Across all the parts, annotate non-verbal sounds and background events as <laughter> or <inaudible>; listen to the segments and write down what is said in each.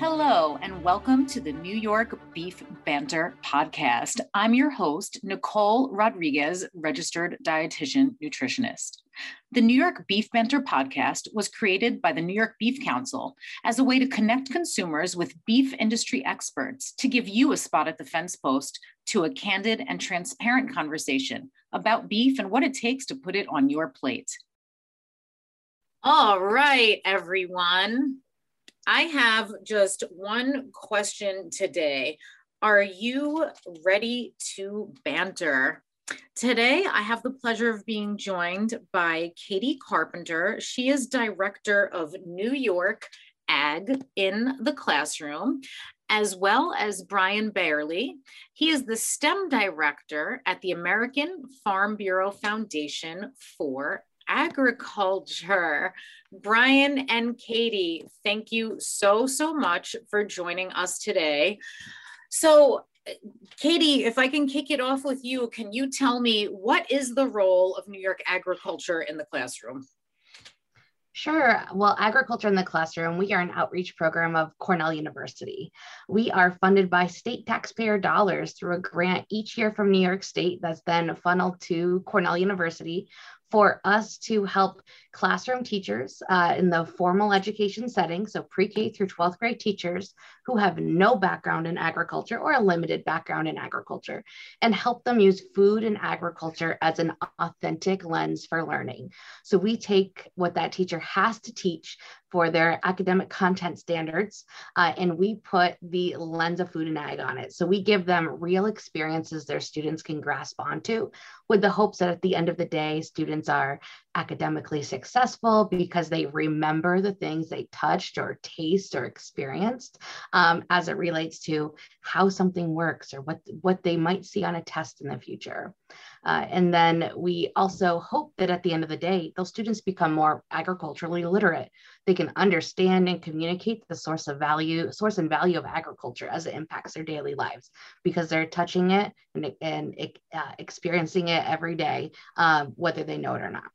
Hello, and welcome to the New York Beef Banter podcast. I'm your host, Nicole Rodriguez, registered dietitian nutritionist. The New York Beef Banter podcast was created by the New York Beef Council as a way to connect consumers with beef industry experts to give you a spot at the fence post to a candid and transparent conversation about beef and what it takes to put it on your plate. All right, everyone. I have just one question today. Are you ready to banter? Today, I have the pleasure of being joined by Katie Carpenter. She is director of New York Ag in the Classroom, as well as Brian Beierle. He is the STEM director at the American Farm Bureau Foundation for agriculture. Brian and Katie, thank you so, so much for joining us today. So, Katie, if I can kick it off with you, can you tell me what is the role of New York agriculture in the classroom? Sure. Well, Agriculture in the Classroom, we are an outreach program of Cornell University. We are funded by state taxpayer dollars through a grant each year from New York State that's then funneled to Cornell University for us to help classroom teachers uh, in the formal education setting, so pre K through 12th grade teachers who have no background in agriculture or a limited background in agriculture, and help them use food and agriculture as an authentic lens for learning. So we take what that teacher has to teach for their academic content standards, uh, and we put the lens of food and ag on it. So we give them real experiences their students can grasp onto with the hopes that at the end of the day, students are academically successful because they remember the things they touched or taste or experienced um, as it relates to how something works or what, what they might see on a test in the future. Uh, and then we also hope that at the end of the day, those students become more agriculturally literate. They can understand and communicate the source of value, source and value of agriculture as it impacts their daily lives because they're touching it and, and uh, experiencing it every day, um, whether they know it or not.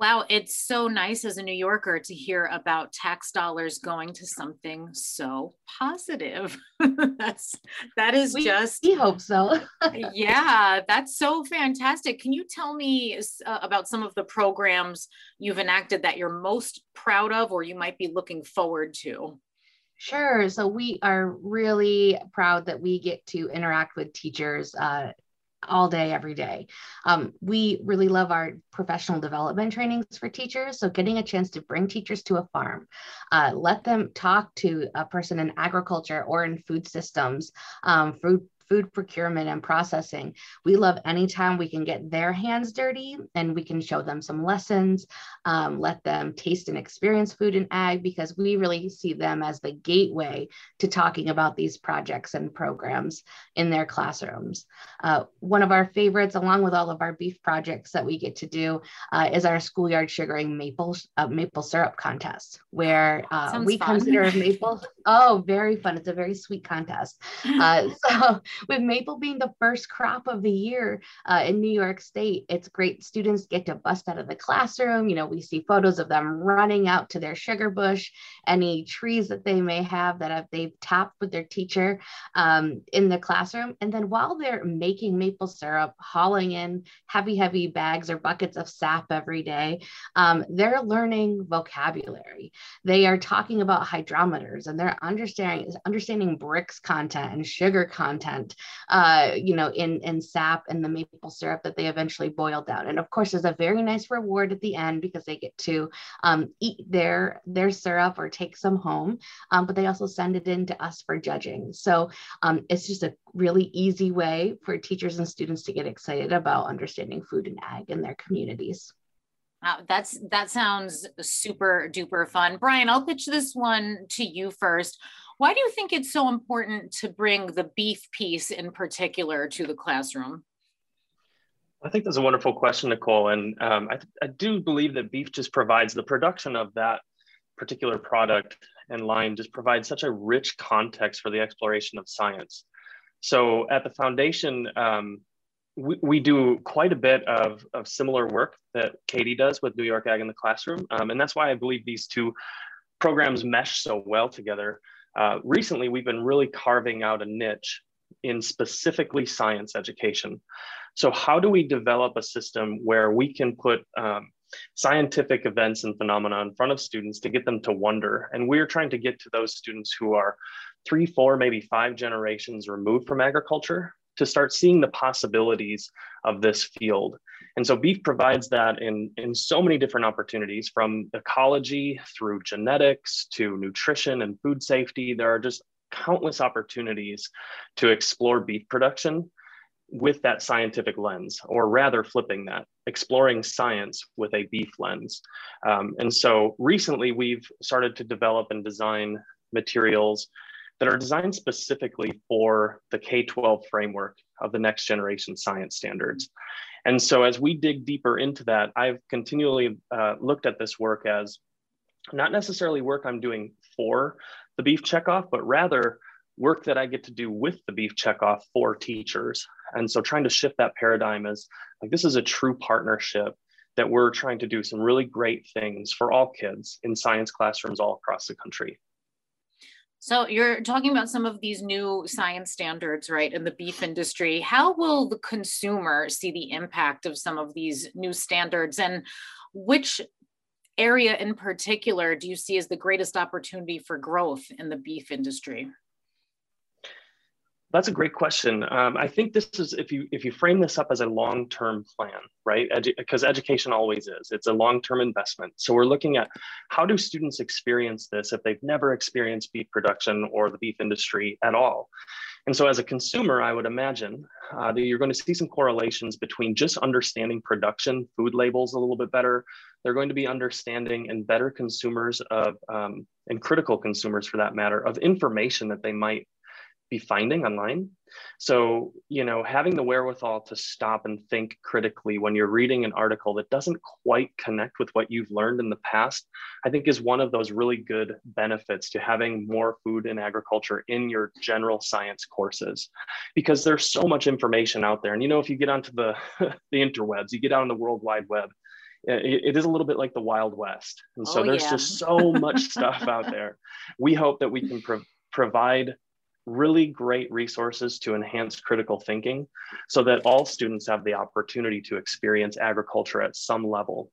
Wow, it's so nice as a New Yorker to hear about tax dollars going to something so positive. <laughs> that's that is we, just we hope so. <laughs> yeah, that's so fantastic. Can you tell me uh, about some of the programs you've enacted that you're most proud of or you might be looking forward to? Sure. So we are really proud that we get to interact with teachers uh, all day, every day. Um, we really love our professional development trainings for teachers. So, getting a chance to bring teachers to a farm, uh, let them talk to a person in agriculture or in food systems, um, food food procurement and processing. We love anytime we can get their hands dirty and we can show them some lessons, um, let them taste and experience food and ag because we really see them as the gateway to talking about these projects and programs in their classrooms. Uh, one of our favorites, along with all of our beef projects that we get to do, uh, is our schoolyard sugaring maple uh, maple syrup contest, where uh, we fun. consider maple. <laughs> Oh, very fun! It's a very sweet contest. <laughs> Uh, so with maple being the first crop of the year uh, in New York State, it's great. Students get to bust out of the classroom. You know, we see photos of them running out to their sugar bush, any trees that they may have that have, they've tapped with their teacher um, in the classroom. And then while they're making maple syrup, hauling in heavy, heavy bags or buckets of sap every day, um, they're learning vocabulary. They are talking about hydrometers and they're understanding understanding Brix content and sugar content uh, you know, in, in sap and the maple syrup that they eventually boil down. And of course, there's a very nice reward at the end because they get to um, eat their, their syrup or take some home, um, but they also send it in to us for judging. So um, it's just a really easy way for teachers and students to get excited about understanding food and ag in their communities. Wow, that's that sounds super duper fun. Brian, I'll pitch this one to you first. Why do you think it's so important to bring the beef piece in particular to the classroom? I think that's a wonderful question, Nicole. And um, I, I, do believe that beef just provides the production of that particular product and line just provides such a rich context for the exploration of science. So at the foundation, um, we, we do quite a bit of, of similar work that Katie does with New York Ag in the Classroom. Um, and that's why I believe these two programs mesh so well together. Uh, recently we've been really carving out a niche in specifically science education. So how do we develop a system where we can put um, scientific events and phenomena in front of students to get them to wonder? And we're trying to get to those students who are three, four, maybe five generations removed from agriculture to start seeing the possibilities of this field. And so beef provides that in, in so many different opportunities from ecology through genetics to nutrition and food safety. There are just countless opportunities to explore beef production with that scientific lens, or rather flipping that, exploring science with a beef lens. Um, and so recently we've started to develop and design materials that are designed specifically for the K-12 framework of the next generation science standards. And so as we dig deeper into that, I've continually uh, looked at this work as not necessarily work I'm doing for the beef checkoff, but rather work that I get to do with the beef checkoff for teachers. And so trying to shift that paradigm is like this is a true partnership that we're trying to do some really great things for all kids in science classrooms all across the country. So you're talking about some of these new science standards, right, in the beef industry. How will the consumer see the impact of some of these new standards and which area in particular do you see as the greatest opportunity for growth in the beef industry? That's a great question. Um, I think this is if you if you frame this up as a long term plan, right? Because Edu education always is. It's a long term investment. So we're looking at how do students experience this if they've never experienced beef production or the beef industry at all. And so as a consumer, I would imagine uh, that you're going to see some correlations between just understanding production, food labels a little bit better. They're going to be understanding and better consumers of, um, and critical consumers for that matter, of information that they might be finding online. So, you know, having the wherewithal to stop and think critically when you're reading an article that doesn't quite connect with what you've learned in the past, I think is one of those really good benefits to having more food and agriculture in your general science courses because there's so much information out there. And you know, if you get onto the <laughs> the interwebs, you get out on the World Wide Web, it is a little bit like the Wild West. And so oh, there's yeah. just so much stuff out there. We hope that we can pro- provide really great resources to enhance critical thinking so that all students have the opportunity to experience agriculture at some level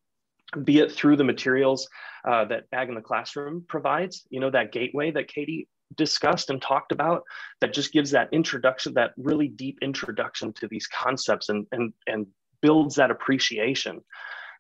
be it through the materials uh, that ag in the classroom provides you know that gateway that katie discussed and talked about that just gives that introduction that really deep introduction to these concepts and and and builds that appreciation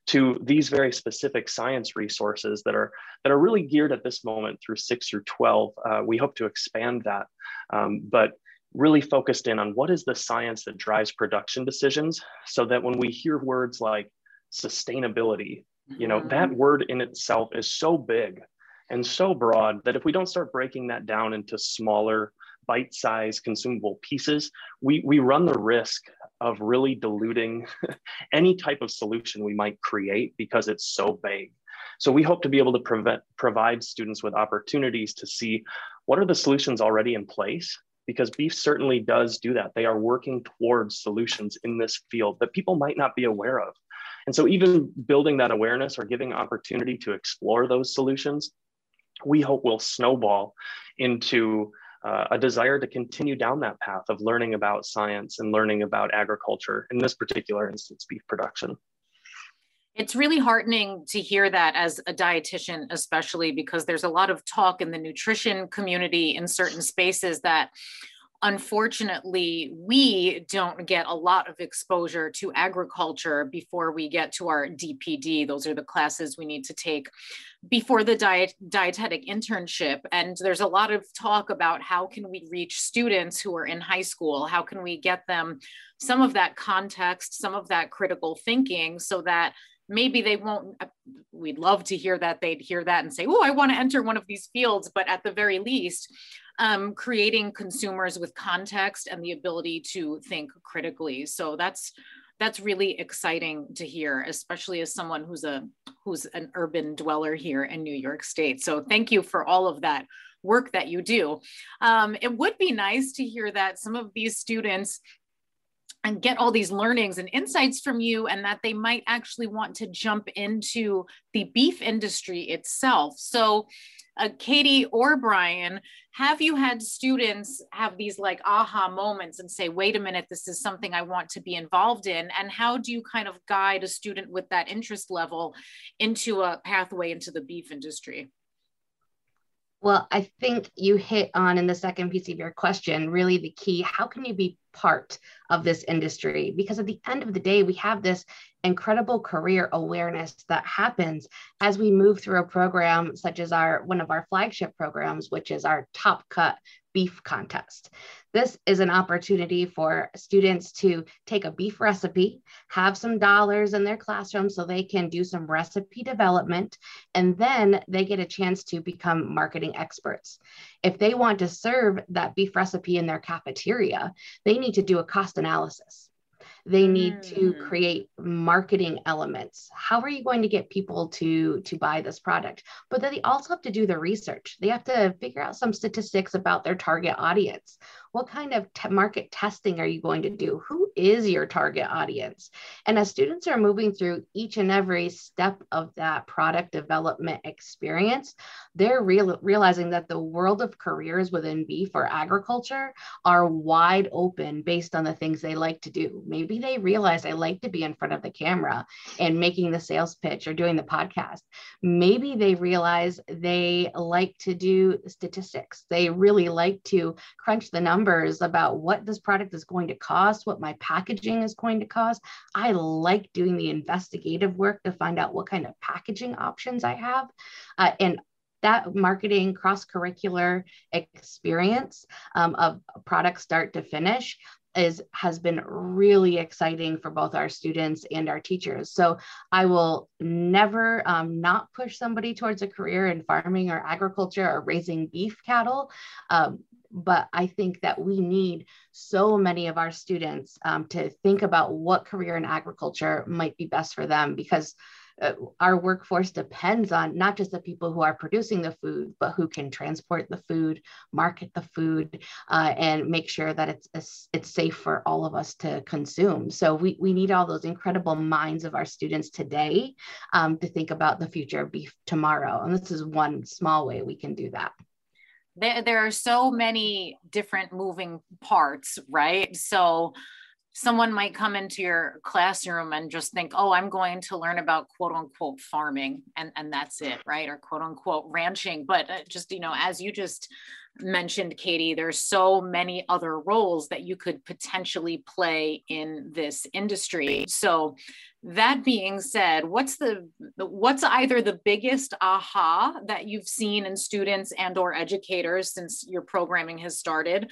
to these very specific science resources that are that are really geared at this moment through 6 through 12 uh, we hope to expand that um, but really focused in on what is the science that drives production decisions so that when we hear words like sustainability you know mm-hmm. that word in itself is so big and so broad that if we don't start breaking that down into smaller bite-sized consumable pieces we we run the risk of really diluting <laughs> any type of solution we might create because it's so vague. So we hope to be able to prevent, provide students with opportunities to see what are the solutions already in place because beef certainly does do that. They are working towards solutions in this field that people might not be aware of. And so even building that awareness or giving opportunity to explore those solutions, we hope will snowball into uh, a desire to continue down that path of learning about science and learning about agriculture, in this particular instance, beef production. It's really heartening to hear that as a dietitian, especially because there's a lot of talk in the nutrition community in certain spaces that unfortunately, we don't get a lot of exposure to agriculture before we get to our DPD. Those are the classes we need to take before the diet dietetic internship. And there's a lot of talk about how can we reach students who are in high school? How can we get them some of that context, some of that critical thinking so that maybe they won't uh, we'd love to hear that they'd hear that and say oh i want to enter one of these fields but at the very least um, creating consumers with context and the ability to think critically. So that's that's really exciting to hear, especially as someone who's a who's an urban dweller here in New York State. So thank you for all of that work that you do. Um, it would be nice to hear that some of these students and get all these learnings and insights from you and that they might actually want to jump into the beef industry itself. So uh, Katie or Brian, have you had students have these like aha moments and say, wait a minute, this is something I want to be involved in? And how do you kind of guide a student with that interest level into a pathway into the beef industry? Well, I think you hit on in the second piece of your question really the key how can you be part of this industry? Because at the end of the day, we have this incredible career awareness that happens as we move through a program such as our one of our flagship programs, which is our Top Cut beef contest. This is an opportunity for students to take a beef recipe, have some dollars in their classroom so they can do some recipe development, and then they get a chance to become marketing experts. If they want to serve that beef recipe in their cafeteria, they need to do a cost analysis. They need mm. to create marketing elements. How are you going to get people to, to buy this product? But then they also have to do the research. They have to figure out some statistics about their target audience. What kind of te- market testing are you going to do? Who is your target audience? And as students are moving through each and every step of that product development experience, they're real- realizing that the world of careers within beef or agriculture are wide open based on the things they like to do. Maybe they realize they like to be in front of the camera and making the sales pitch or doing the podcast. Maybe they realize they like to do statistics. They really like to crunch the numbers numbers about what this product is going to cost, what my packaging is going to cost. I like doing the investigative work to find out what kind of packaging options I have. Uh, and that marketing cross curricular experience um, of product start to finish is has been really exciting for both our students and our teachers so i will never um, not push somebody towards a career in farming or agriculture or raising beef cattle um, but I think that we need so many of our students um, to think about what career in agriculture might be best for them because uh, our workforce depends on not just the people who are producing the food, but who can transport the food, market the food, uh, and make sure that it's it's safe for all of us to consume. So we, we need all those incredible minds of our students today um, to think about the future of beef tomorrow. And this is one small way we can do that there, there are so many different moving parts, right? So someone might come into your classroom and just think, oh, I'm going to learn about quote unquote farming and, and that's it, right? Or quote unquote ranching. But uh, just, you know, as you just mentioned, Katie, there's so many other roles that you could potentially play in this industry. So that being said what's the what's either the biggest aha that you've seen in students and or educators since your programming has started?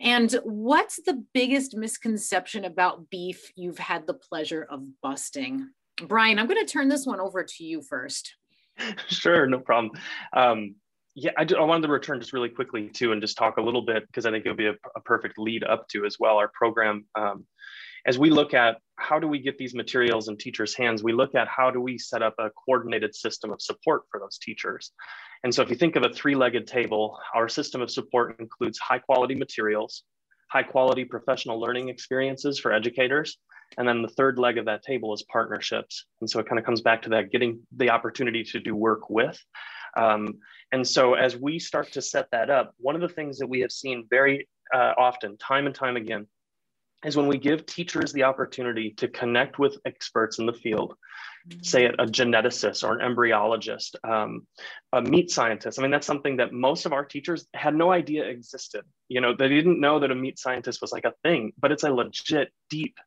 And what's the biggest misconception about beef you've had the pleasure of busting? Brian i'm going to turn this one over to you first. <laughs> Sure no problem. Um, yeah I, do, I wanted to return just really quickly too and just talk a little bit because i think it'll be a, a, perfect lead up to as well our program um, as we look at how do we get these materials in teachers' hands, we look at how do we set up a coordinated system of support for those teachers. And so if you think of a three-legged table, our system of support includes high quality materials, high quality professional learning experiences for educators, and then the third leg of that table is partnerships. And so it kind of comes back to that getting the opportunity to do work with. Um, and so as we start to set that up, one of the things that we have seen very uh, often, time and time again, is when we give teachers the opportunity to connect with experts in the field, say a geneticist or an embryologist, um, a meat scientist. I mean, that's something that most of our teachers had no idea existed. You know, they didn't know that a meat scientist was like a thing, but it's a legit, deep,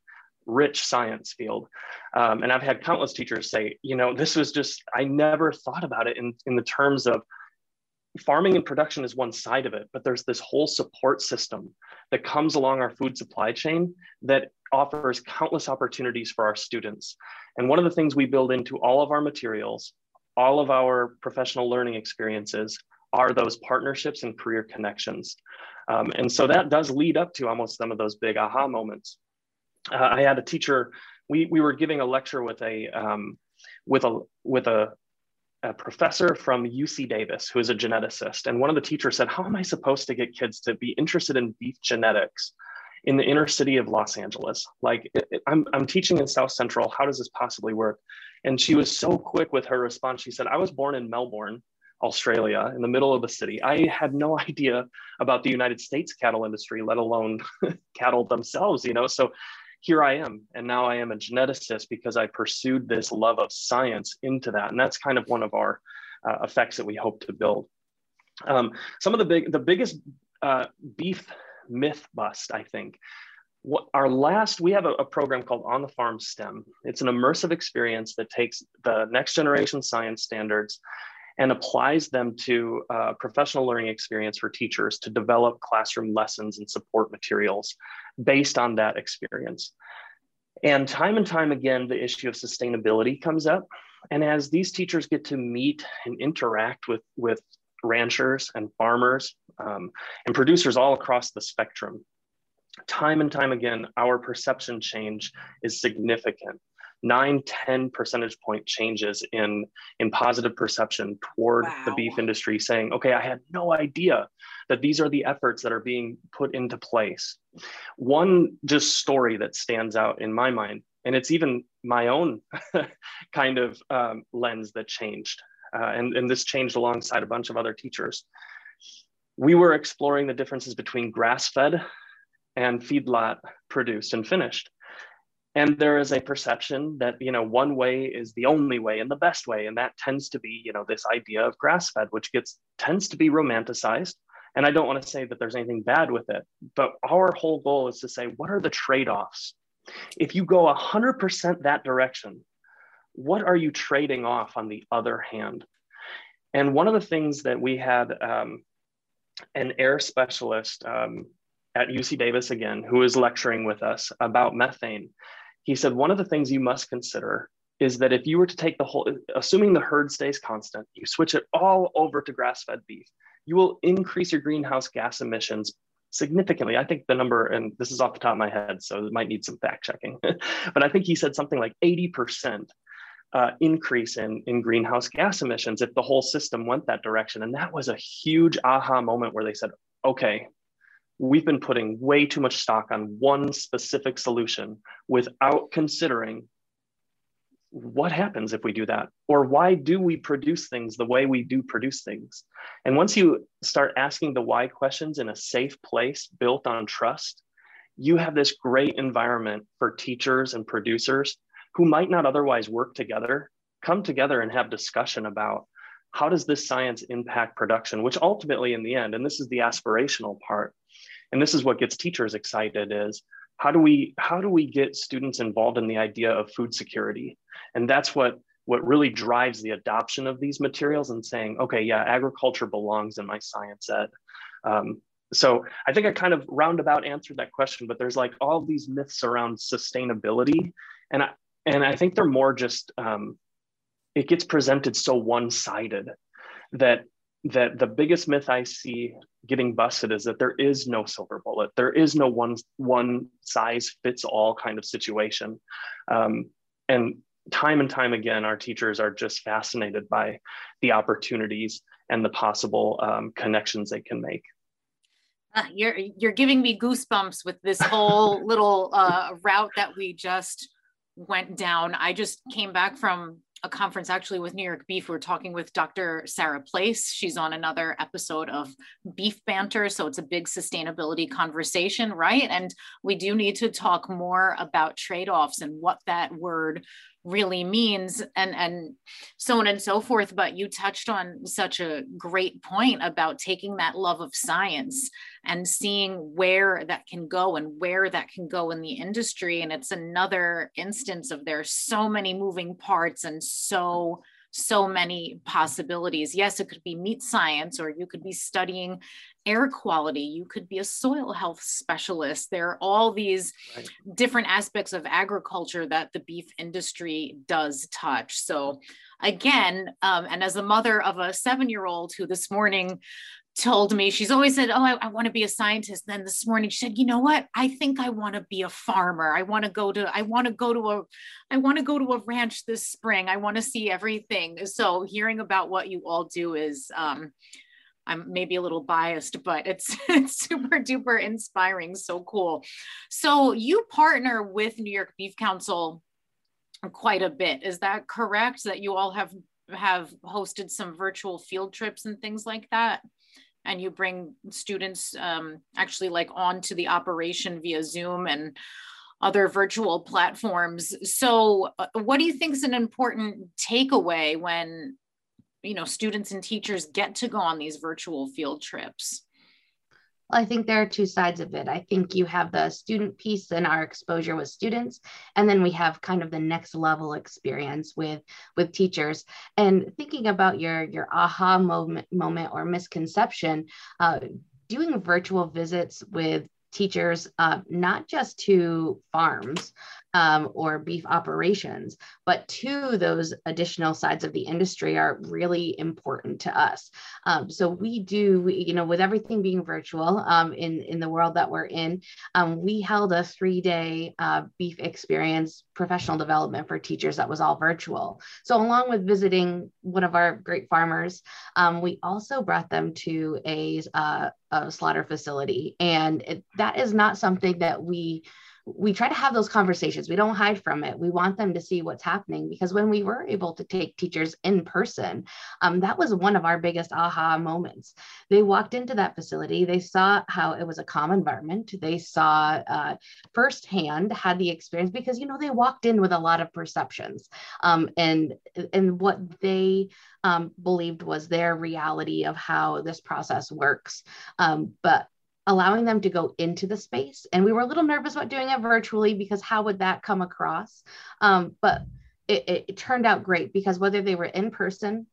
rich science field. Um, and I've had countless teachers say, you know, this was just, I never thought about it in, in the terms of farming and production is one side of it, but there's this whole support system that comes along our food supply chain that offers countless opportunities for our students. And one of the things we build into all of our materials, all of our professional learning experiences are those partnerships and career connections. Um, and so that does lead up to almost some of those big aha moments. Uh, I had a teacher, we, we were giving a lecture with a, um, with a, with a a professor from UC Davis who is a geneticist. And one of the teachers said, How am I supposed to get kids to be interested in beef genetics in the inner city of Los Angeles? Like, I'm, I'm teaching in South Central. How does this possibly work? And she was so quick with her response. She said, I was born in Melbourne, Australia in the middle of the city. I had no <laughs> idea about the United States cattle industry, let alone <laughs> cattle themselves, you know. So here I am. And now I am a geneticist because I pursued this love of science into that. And that's kind of one of our uh, effects that we hope to build. Um, some of the big, the biggest uh, beef myth bust, I think, what our last we have a, a, program called on the farm stem it's an immersive experience that takes the next generation science standards and applies them to a professional learning experience for teachers to develop classroom lessons and support materials based on that experience and time and time again the issue of sustainability comes up and as these teachers get to meet and interact with with ranchers and farmers um, and producers all across the spectrum time and time again, our perception change is significant. Nine, 10 percentage point changes in, in positive perception toward wow. the beef industry saying, okay, I had no idea that these are the efforts that are being put into place. One just story that stands out in my mind, and it's even my own <laughs> kind of um, lens that changed. Uh, and, and this changed alongside a bunch of other teachers. We were exploring the differences between grass fed and feedlot produced and finished. And there is a perception that, you know, one way is the only way and the best way. And that tends to be, you know, this idea of grass fed, which gets tends to be romanticized. And I don't want to say that there's anything bad with it, but our whole goal is to say, what are the trade offs? If you go 100% that direction, what are you trading off on the other hand? And one of the things that we had um, an air specialist um, at UC Davis again, who is lecturing with us about methane. He said, one of the things you must consider is that if you were to take the whole, assuming the herd stays constant, you switch it all over to grass fed beef, you will increase your greenhouse gas emissions significantly. I think the number, and this is off the top of my head, so it might need some fact checking, <laughs> but I think he said something like 80% uh, increase in, in greenhouse gas emissions if the whole system went that direction. And that was a huge aha moment where they said, okay, we've been putting way too much stock on one specific solution without considering what happens if we do that or why do we produce things the way we do produce things? And once you start asking the why questions in a safe place built on trust you have this great environment for teachers and producers who might not otherwise work together come together and have discussion about how does this science impact production which ultimately in the end and this is the aspirational part and this is what gets teachers excited is how do we how do we get students involved in the idea of food security? And that's what what really drives the adoption of these materials and saying okay yeah agriculture belongs in my science ed. Um, so i think i kind of roundabout answered that question but there's like all these myths around sustainability. And i and i think they're more just um, it gets presented so one-sided that that the biggest myth I see getting busted is that there is no silver bullet. There is no one one size fits all kind of situation. Um, and time and time again, our teachers are just fascinated by the opportunities and the possible um, connections they can make. Uh, you're you're giving me goosebumps with this whole little uh, route that we just went down. I just came back from a conference actually with New York Beef. We're talking with Dr. Sara Place. She's on another episode of Beef Banter. So it's a big sustainability conversation, right? And we do need to talk more about trade offs and what that word really means and and so on and so forth but you touched on such a great point about taking that love of science and seeing where that can go and where that can go in the industry. And it's another instance of there's so many moving parts and so so many possibilities. Yes, it could be meat science, or you could be studying air quality. You could be a soil health specialist. There are all these right. different aspects of agriculture that the beef industry does touch. So, again, um, and as a mother of a seven year old who this morning told me she's always said oh i, I want to be a scientist then this morning she said you know what i think i want to be a farmer i want to go to i want to go to a i want to go to a ranch this spring i want to see everything so hearing about what you all do is um, I'm maybe a little biased, but it's, <laughs> it's super duper inspiring. So cool. So you partner with New York Beef Council quite a bit. Is that correct? That you all have have hosted some virtual field trips and things like that and you bring students um, actually like onto the operation via zoom and other virtual platforms. So uh, what do you think is an important takeaway when you know students and teachers get to go on these virtual field trips I think there are two sides of it. I think you have the student piece and our exposure with students, and then we have kind of the next level experience with with teachers. And thinking about your your aha moment moment or misconception, uh, doing virtual visits with teachers, uh, not just to farms, um, or beef operations. But two, those additional sides of the industry are really important to us. Um, so we do, you know, with everything being virtual um, in, in the world that we're in, um, we held a three day uh, beef experience professional development for teachers that was all virtual. So along with visiting one of our great farmers, um, we also brought them to a, uh, a slaughter facility. And it, that is not something that we we try to have those conversations. We don't hide from it. We want them to see what's happening because when we were able to take teachers in person, um, that was one of our biggest aha moments. They walked into that facility, they saw how it was a calm environment. They saw uh, firsthand, had the experience because you know they walked in with a lot of perceptions, um, and and what they um, believed was their reality of how this process works. Um, but allowing them to go into the space. And we were a little nervous about doing it virtually because how would that come across? Um, but it, it, it, turned out great because whether they were in person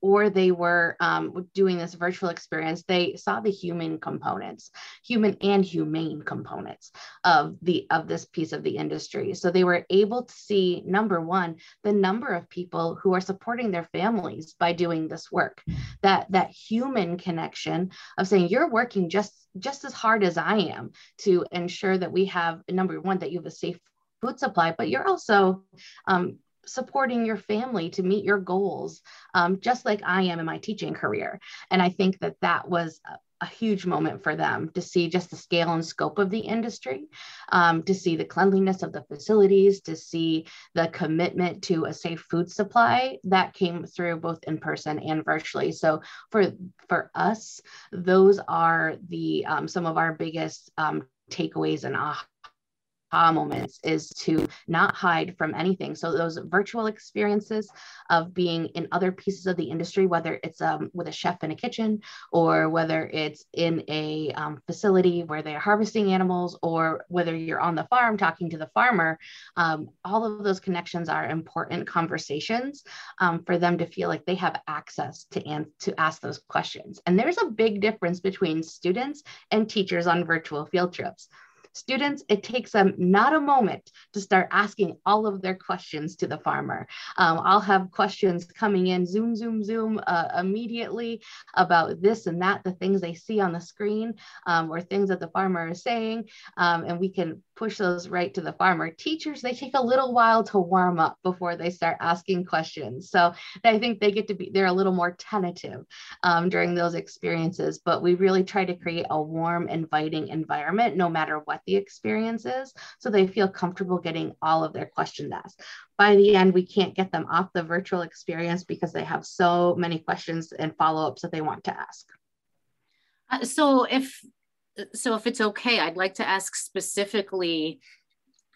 or they were um, doing this virtual experience, they saw the human components, human and humane components of the of this piece of the industry. So they were able to see number one, the number of people who are supporting their families by doing this work. That that human connection of saying you're working just just as hard as I am to ensure that we have number one that you have a safe food supply, but you're also um, supporting your family to meet your goals, um, just like I am in my teaching career. And I think that that was a, huge moment for them to see just the scale and scope of the industry, um, to see the cleanliness of the facilities, to see the commitment to a safe food supply that came through both in person and virtually. So for for us, those are the um, some of our biggest um, takeaways and aha aha moments is to not hide from anything. So those virtual experiences of being in other pieces of the industry, whether it's um, with a chef in a kitchen or whether it's in a um, facility where they're harvesting animals or whether you're on the farm talking to the farmer, um, all of those connections are important conversations um, for them to feel like they have access to, an- to ask those questions. And there's a big difference between students and teachers on virtual field trips. Students, it takes them not a moment to start asking all of their questions to the farmer. Um, I'll have questions coming in, zoom, zoom, zoom, uh, immediately about this and that, the things they see on the screen um, or things that the farmer is saying, um, and we can push those right to the farmer. Teachers, they take a little while to warm up before they start asking questions. So I think they get to be, they're a little more tentative um, during those experiences, but we really try to create a warm, inviting environment no matter what the experience is. So they feel comfortable getting all of their questions asked. By the end, we can't get them off the virtual experience because they have so many questions and follow-ups that they want to ask. Uh, so if so if it's okay, I'd like to ask specifically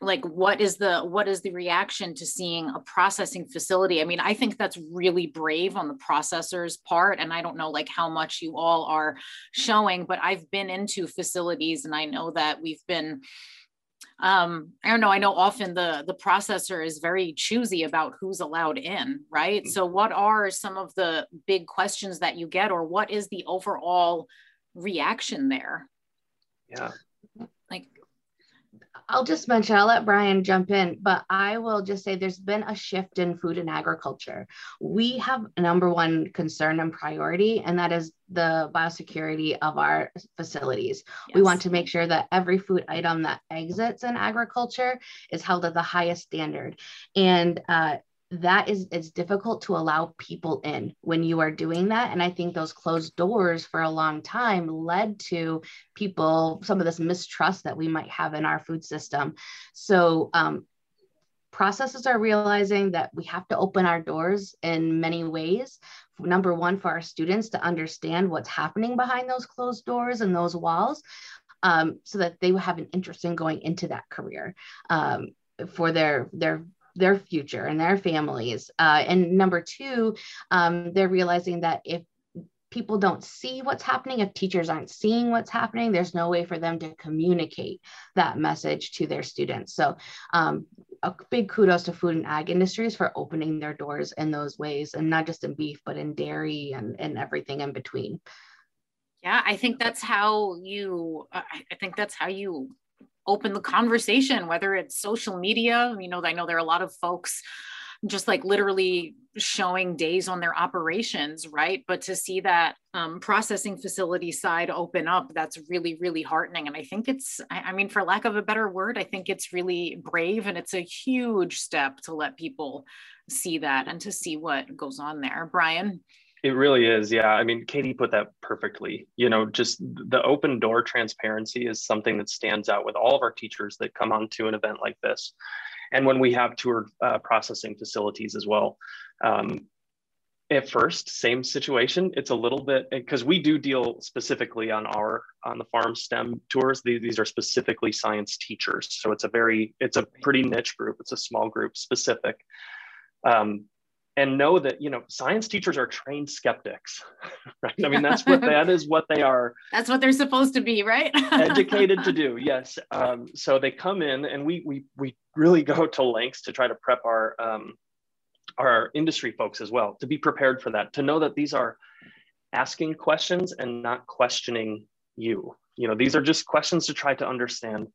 like what is the what is the reaction to seeing a processing facility i mean i think that's really brave on the processor's part and i don't know like how much you all are showing but i've been into facilities and i know that we've been um, I don't know. I know often the the processor is very choosy about who's allowed in, right? Mm. So, what are some of the big questions that you get, or what is the overall reaction there? Yeah. Like, I'll just mention, I'll let Brian jump in, but I will just say there's been a shift in food and agriculture. We have a number one concern and priority, and that is the biosecurity of our facilities. Yes. We want to make sure that every food item that exits in agriculture is held at the highest standard. And uh, that is it's difficult to allow people in when you are doing that and i think those closed doors for a long time led to people some of this mistrust that we might have in our food system so um, processes are realizing that we have to open our doors in many ways. Number one, for our students to understand what's happening behind those closed doors and those walls, um, so that they have an interest in going into that career um, for their their their future and their families. Uh, and number two, um, they're realizing that if people don't see what's happening, if teachers aren't seeing what's happening, there's no way for them to communicate that message to their students. So, um, a big kudos to food and ag industries for opening their doors in those ways, and not just in beef, but in dairy and, and everything in between. Yeah, I think that's how you, I think that's how you open the conversation, whether it's social media. You know, I know there are a lot of folks just like literally showing days on their operations, right? But to see that um, processing facility side open up, that's really, really heartening. And I think it's, I, I mean, for lack of a better word, I think it's really brave and it's a huge step to let people see that and to see what goes on there. Brian? It really is. Yeah. I mean, Katie put that perfectly. You know, just the open door transparency is something that stands out with all of our teachers that come on to an event like this. And when we have tour uh, processing facilities as well. Um, at first, same situation. It's a little bit because we do deal specifically on our on the farm STEM tours. These, these are specifically science teachers, so it's a very it's a pretty niche group. It's a small group specific. Um, and know that you know science teachers are trained skeptics <laughs> right? I mean that's what that is what they are that's what they're supposed to be right? <laughs> educated to do yes. Um, so they come in and we we we really go <laughs> to lengths to try to prep our um, our industry folks as well to be prepared for that to know that these are asking questions and not questioning you. You know these are just questions to try to understand.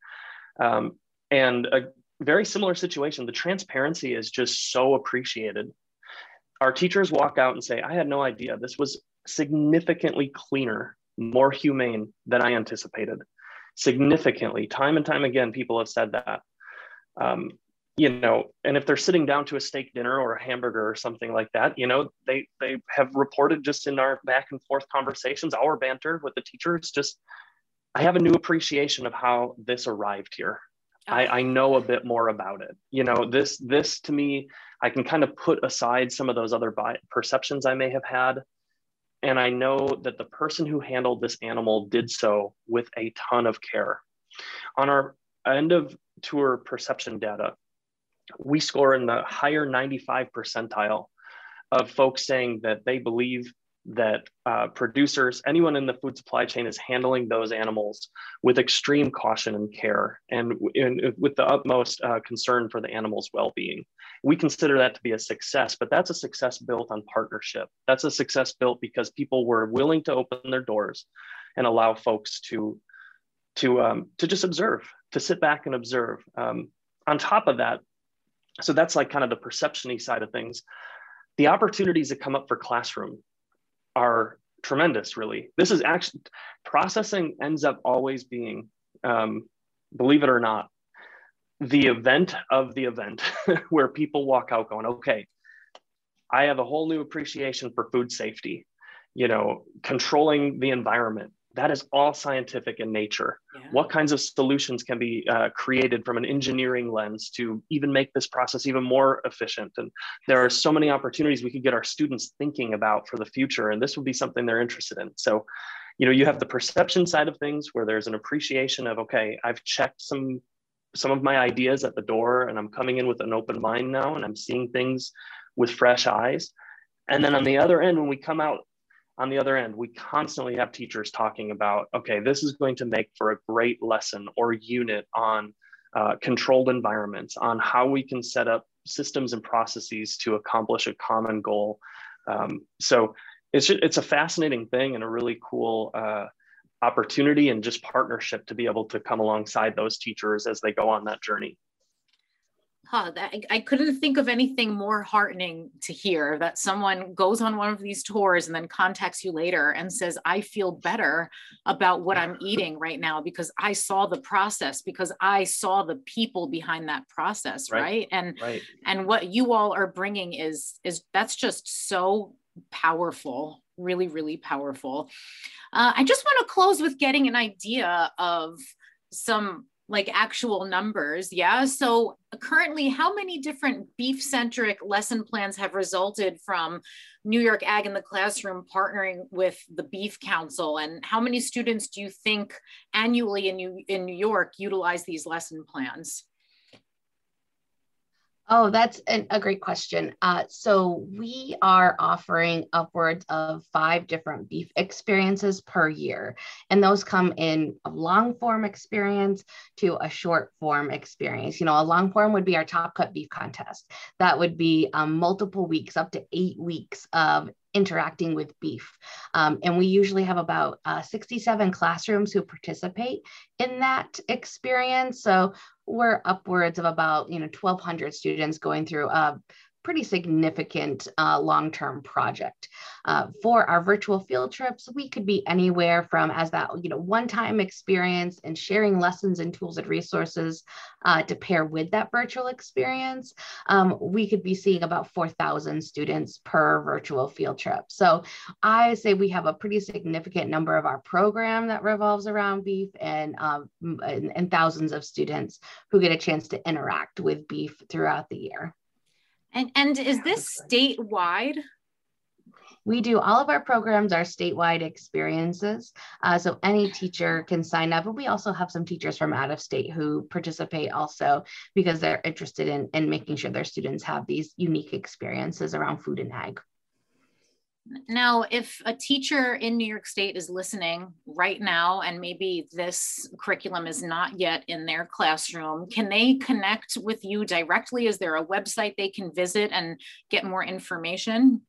Um, and a very similar situation. The transparency is just so appreciated our teachers walk out and say, I had no idea this was significantly cleaner, more humane than I anticipated. Significantly, time and time again, people have said that. Um, you know, and if they're sitting down to a steak dinner or a hamburger or something like that, you know, they they have reported just in our back and forth conversations, our banter with the teachers, just I have a new appreciation of how this arrived here. I, I know a bit more about it. You know, this this to me, I can kind of put aside some of those other bi- perceptions I may have had, and I know that the person who handled this animal did so with a ton of care. On our end of tour perception data, we score in the higher 95 percentile of folks saying that they believe that uh, producers, anyone in the food supply chain is handling those animals with extreme caution and care and, and with the utmost uh, concern for the animal's well-being. We consider that to be a success, but that's a success built on partnership. That's a success built because people were willing to open their doors and allow folks to, to, um, to just observe, to sit back and observe. Um, on top of that, so that's like kind of the perception side of things. The opportunities that come up for classroom are tremendous, really. This is actually processing ends up always being, um, believe it or not, the event of the event <laughs> where people walk out going, okay, I have a whole new appreciation for food safety, you know, controlling the environment, that is all scientific in nature. Yeah. What kinds of solutions can be uh, created from an engineering lens to even make this process even more efficient? And there are so many opportunities we could get our students thinking about for the future, and this would be something they're interested in. So, you know, you have the perception side of things where there's an appreciation of, okay, I've checked some some of my ideas at the door, and I'm coming in with an open mind now, and I'm seeing things with fresh eyes. And then on the other end, when we come out on the other end, we constantly have teachers talking about, okay, this is going to make for a great lesson or unit on uh, controlled environments, on how we can set up systems and processes to accomplish a common goal. Um, so it's, it's a fascinating thing and a really cool uh, opportunity and just partnership to be able to come alongside those teachers as they go on that journey huh, that, I couldn't think of anything more heartening to hear that someone goes on one of these tours and then contacts you later and says, I feel better about what I'm eating right now because I saw the process, because I saw the people behind that process. Right. right? And, right. and what you all are bringing is, is that's just so powerful, really, really powerful. Uh, I just want to close with getting an idea of some like actual numbers. Yeah. So currently, how many different beef centric lesson plans have resulted from New York Ag in the Classroom partnering with the Beef Council? And how many students do you think annually in New, in New York utilize these lesson plans? Oh, that's an, a great question. Uh, so we are offering upwards of five different beef experiences per year, and those come in a long form experience to a short form experience. You know, a long form would be our top cut beef contest. That would be um, multiple weeks, up to eight weeks of interacting with beef. Um, and we usually have about uh, 67 classrooms who participate in that experience. So we're upwards of about, you know, 1,200 students going through a pretty significant uh, long-term project. Uh, for our virtual field trips, we could be anywhere from as that you know one-time experience and sharing lessons and tools and resources uh, to pair with that virtual experience. Um, we could be seeing about 4,000 students per virtual field trip. So I say we have a pretty significant number of our program that revolves around beef and, um, and, and thousands of students who get a chance to interact with beef throughout the year. And, and is this statewide? We do all of our programs are statewide experiences. Uh, so any teacher can sign up. But we also have some teachers from out of state who participate also because they're interested in, in making sure their students have these unique experiences around food and ag. Now, if a teacher in New York State is listening right now, and maybe this curriculum is not yet in their classroom, can they connect with you directly? Is there a website they can visit and get more information?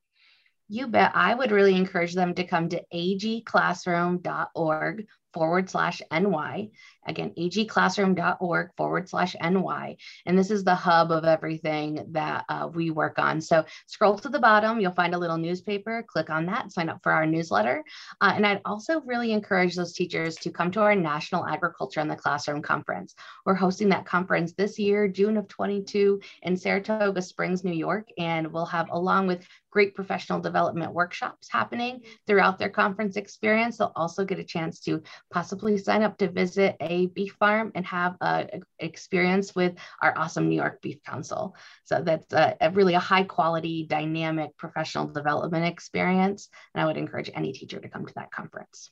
You bet. I would really encourage them to come to agclassroom.org forward slash NY. Again, agclassroom.org forward slash NY. And this is the hub of everything that uh, we work on. So scroll to the bottom, you'll find a little newspaper, click on that, sign up for our newsletter. Uh, and I'd also really encourage those teachers to come to our National Agriculture in the Classroom Conference. We're hosting that conference this year, June of 22 in Saratoga Springs, New York. And we'll have, along with great professional development workshops happening throughout their conference experience. They'll also get a chance to possibly sign up to visit a beef farm and have an experience with our awesome New York Beef Council. So that's a, a really a high quality, dynamic professional development experience. And I would encourage any teacher to come to that conference.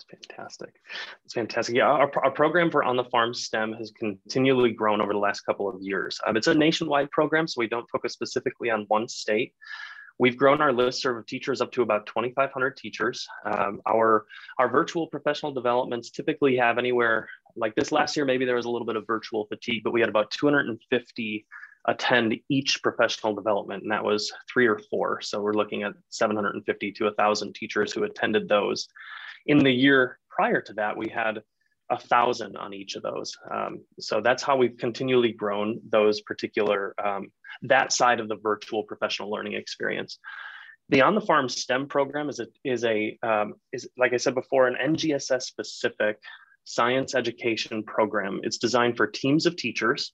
That's fantastic. That's fantastic. Yeah, our, our program for On the Farm STEM has continually grown over the last couple of years. Um, it's a nationwide program, so we don't focus specifically on one state. We've grown our list of teachers up to about 2,500 teachers. Um, our, our virtual professional developments typically have anywhere, like this last year, maybe there was a little bit of virtual fatigue, but we had about 250 attend each professional development, and that was three or four. So we're looking at 750 to 1,000 teachers who attended those. In the year prior to that, we had a thousand on each of those. Um, so that's how we've continually grown those particular, um, that side of the virtual professional learning experience. The On the Farm STEM program is a, is a um, is like I said before, an NGSS specific science education program. It's designed for teams of teachers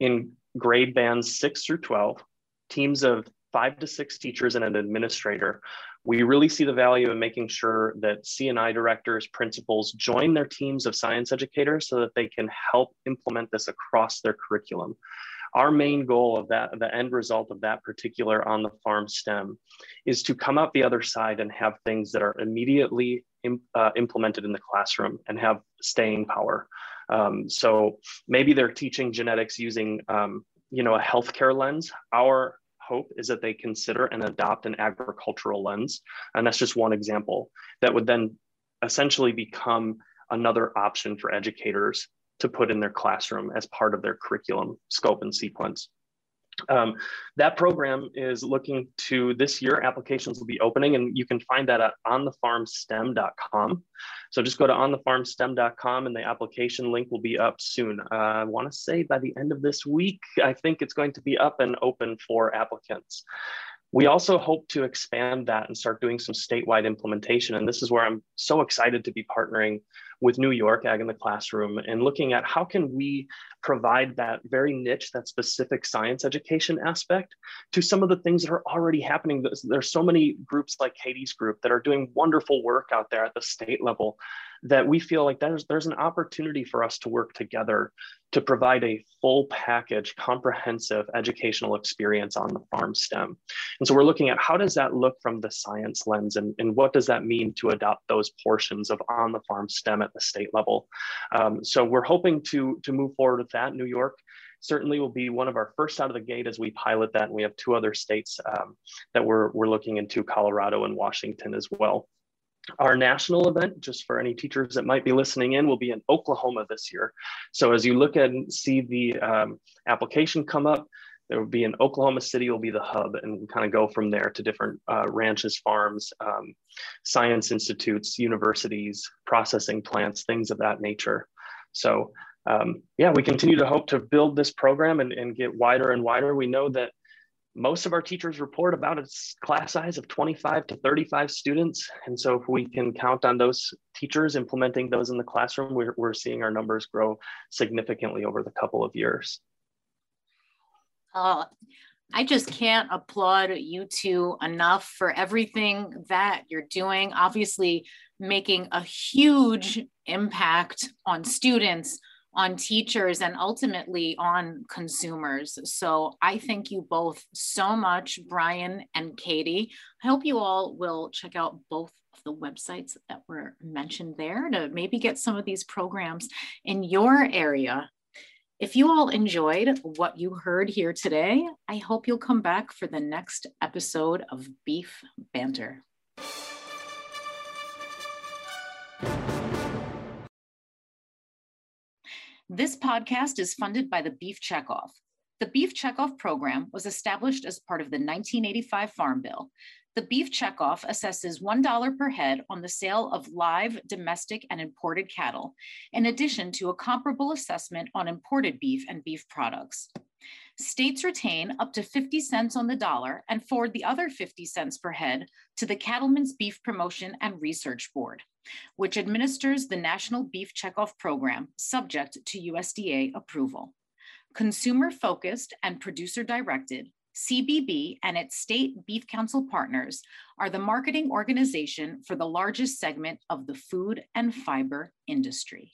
in grade bands six through 12, teams of five to six teachers and an administrator we really see the value in making sure that C&I directors, principals join their teams of science educators so that they can help implement this across their curriculum. Our main goal of that, the end result of that particular on the farm STEM is to come out the other side and have things that are immediately uh, implemented in the classroom and have staying power. Um, so maybe they're teaching genetics using um, you know, a healthcare lens. Our hope is that they consider and adopt an agricultural lens. And that's just one example that would then essentially become another option for educators to put in their classroom as part of their curriculum scope and sequence. Um, that program is looking to this year, applications will be opening, and you can find that at onthefarmstem.com. So just go to onthefarmstem.com, and the application link will be up soon. Uh, I want to say by the end of this week, I think it's going to be up and open for applicants. We also hope to expand that and start doing some statewide implementation. And this is where I'm so excited to be partnering with New York Ag in the Classroom and looking at how can we provide that very niche, that specific science education aspect to some of the things that are already happening. There's so many groups like Katie's group that are doing wonderful work out there at the state level that we feel like there's there's an opportunity for us to work together to provide a full package comprehensive educational experience on the farm stem and so we're looking at how does that look from the science lens and, and what does that mean to adopt those portions of on the farm stem at the state level. Um, so we're hoping to to move forward with that. New york certainly will be one of our first out of the gate as we pilot that and we have two other states um, that we're, we're looking into colorado and washington as well. Our national event, just for any teachers that might be listening in, will be in Oklahoma this year. So as you look and see the um, application come up, there will be in Oklahoma City will be the hub, and we kind of go from there to different uh, ranches, farms, um, science institutes, universities, processing plants, things of that nature. So um, yeah, we continue to hope to build this program and, and get wider and wider. We know that most of our teachers report about a class size of 25 to 35 students. And so if we can count on those teachers implementing those in the classroom, we're, we're seeing our numbers grow significantly over the couple of years. Uh, I just can't applaud you two enough for everything that you're doing. Obviously, making a huge impact on students, on teachers and ultimately on consumers. So I thank you both so much, Brian and Katie. I hope you all will check out both of the websites that were mentioned there to maybe get some of these programs in your area. If you all enjoyed what you heard here today, I hope you'll come back for the next episode of Beef Banter. This podcast is funded by the Beef Checkoff. The Beef Checkoff program was established as part of the 1985 Farm Bill. The Beef Checkoff assesses $1 per head on the sale of live, domestic, and imported cattle, in addition to a comparable assessment on imported beef and beef products. States retain up to 50 cents on the dollar and forward the other 50 cents per head to the Cattlemen's Beef Promotion and Research Board which administers the National Beef Checkoff Program subject to USDA approval. Consumer focused and producer directed, CBB and its state beef council partners are the marketing organization for the largest segment of the food and fiber industry.